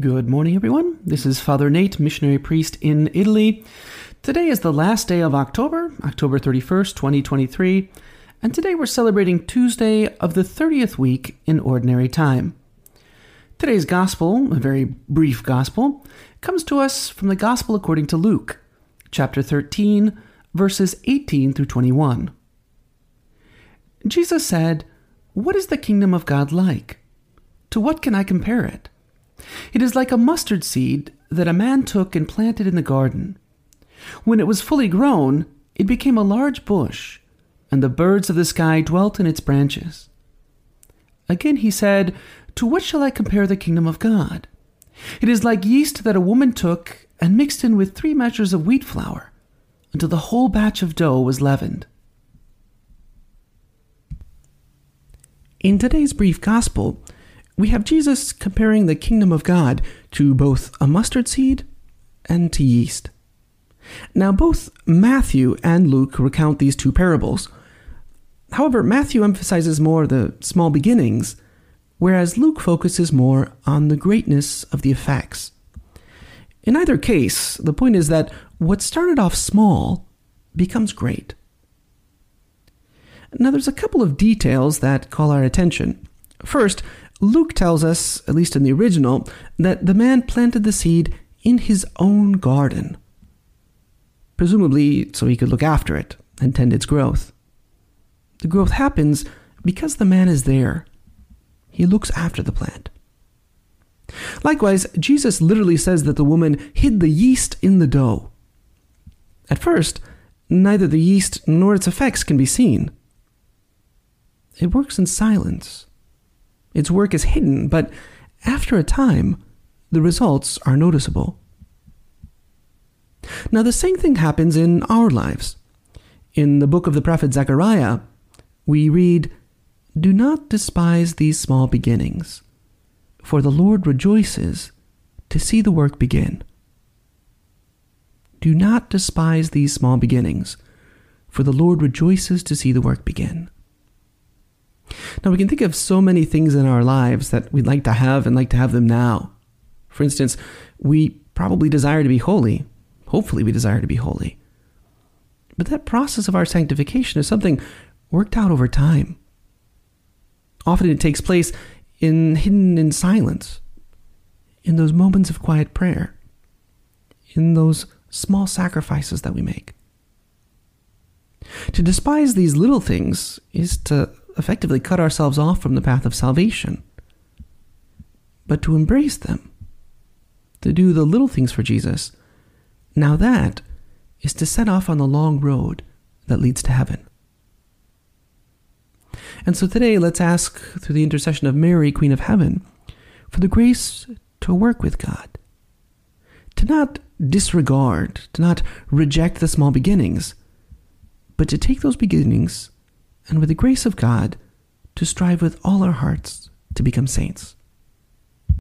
Good morning, everyone. This is Father Nate, missionary priest in Italy. Today is the last day of October, October 31st, 2023, and today we're celebrating Tuesday of the 30th week in Ordinary Time. Today's Gospel, a very brief Gospel, comes to us from the Gospel according to Luke, chapter 13, verses 18 through 21. Jesus said, What is the kingdom of God like? To what can I compare it? It is like a mustard seed that a man took and planted in the garden. When it was fully grown, it became a large bush, and the birds of the sky dwelt in its branches. Again he said, To what shall I compare the kingdom of God? It is like yeast that a woman took and mixed in with three measures of wheat flour until the whole batch of dough was leavened. In today's brief gospel, we have Jesus comparing the kingdom of God to both a mustard seed and to yeast. Now, both Matthew and Luke recount these two parables. However, Matthew emphasizes more the small beginnings, whereas Luke focuses more on the greatness of the effects. In either case, the point is that what started off small becomes great. Now, there's a couple of details that call our attention. First, Luke tells us, at least in the original, that the man planted the seed in his own garden, presumably so he could look after it and tend its growth. The growth happens because the man is there. He looks after the plant. Likewise, Jesus literally says that the woman hid the yeast in the dough. At first, neither the yeast nor its effects can be seen. It works in silence its work is hidden, but after a time, the results are noticeable. Now, the same thing happens in our lives. In the book of the prophet Zechariah, we read, Do not despise these small beginnings, for the Lord rejoices to see the work begin. Do not despise these small beginnings, for the Lord rejoices to see the work begin. Now, we can think of so many things in our lives that we'd like to have and like to have them now. For instance, we probably desire to be holy. Hopefully, we desire to be holy. But that process of our sanctification is something worked out over time. Often it takes place in hidden in silence, in those moments of quiet prayer, in those small sacrifices that we make. To despise these little things is to effectively cut ourselves off from the path of salvation. But to embrace them, to do the little things for Jesus, now that is to set off on the long road that leads to heaven. And so today, let's ask through the intercession of Mary, Queen of Heaven, for the grace to work with God, to not disregard, to not reject the small beginnings, but to take those beginnings and with the grace of God, to strive with all our hearts to become saints.